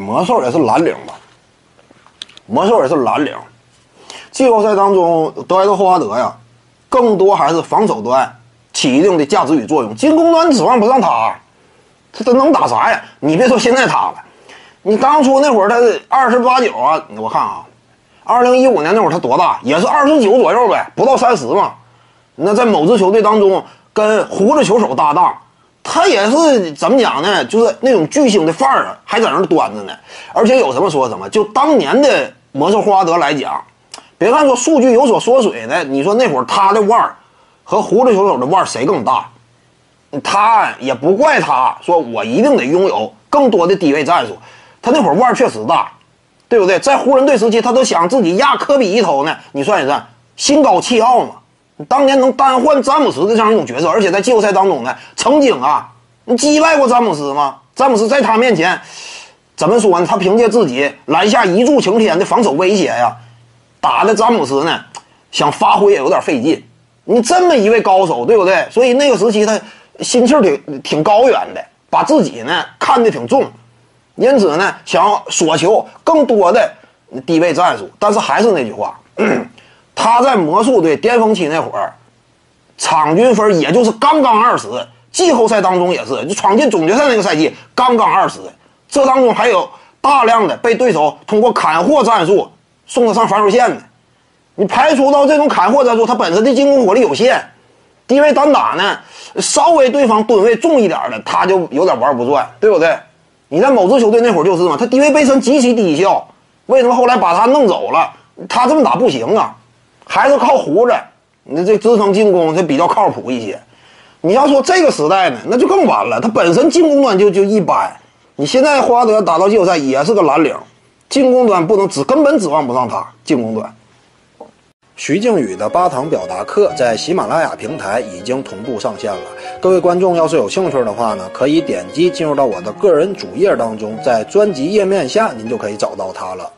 魔兽也是蓝领吧？魔兽也是蓝领。季后赛当中，德怀特·霍华德呀，更多还是防守端起一定的价值与作用，进攻端指望不上他，他他能打啥呀？你别说现在他了，你当初那会儿他二十八九啊，我看啊，二零一五年那会儿他多大？也是二十九左右呗，不到三十嘛。那在某支球队当中跟胡子球手搭档，他也是怎么讲呢？就是那种巨星的范儿啊，还在那端着呢。而且有什么说什么，就当年的魔兽霍华德来讲。别看说数据有所缩水呢，你说那会儿他的腕儿和胡子球手的腕儿谁更大？他也不怪他说我一定得拥有更多的低位战术，他那会儿腕儿确实大，对不对？在湖人队时期，他都想自己压科比一头呢。你算一算，心高气傲嘛。当年能单换詹姆斯的这样一种角色，而且在季后赛当中呢，曾经啊，你击败过詹姆斯吗？詹姆斯在他面前怎么说呢？他凭借自己篮下一柱擎天的防守威胁呀。打的詹姆斯呢，想发挥也有点费劲。你这么一位高手，对不对？所以那个时期他心气儿挺挺高远的，把自己呢看得挺重，因此呢想索求更多的低位战术。但是还是那句话，他在魔术队巅峰期那会儿，场均分也就是刚刚二十，季后赛当中也是，就闯进总决赛那个赛季刚刚二十。这当中还有大量的被对手通过砍货战术。送他上防守线的？你排除到这种砍货战术，他本身的进攻火力有限，低位单打呢，稍微对方吨位重一点的，他就有点玩不转，对不对？你在某支球队那会儿就是嘛，他低位背身极其低效，为什么后来把他弄走了？他这么打不行啊，还是靠胡子，你这支撑进攻，这比较靠谱一些。你要说这个时代呢，那就更完了，他本身进攻端就就一般。你现在霍华德打到季后赛也是个蓝领。进攻端不能指，根本指望不上他。进攻端，徐静宇的八堂表达课在喜马拉雅平台已经同步上线了。各位观众要是有兴趣的话呢，可以点击进入到我的个人主页当中，在专辑页面下您就可以找到它了。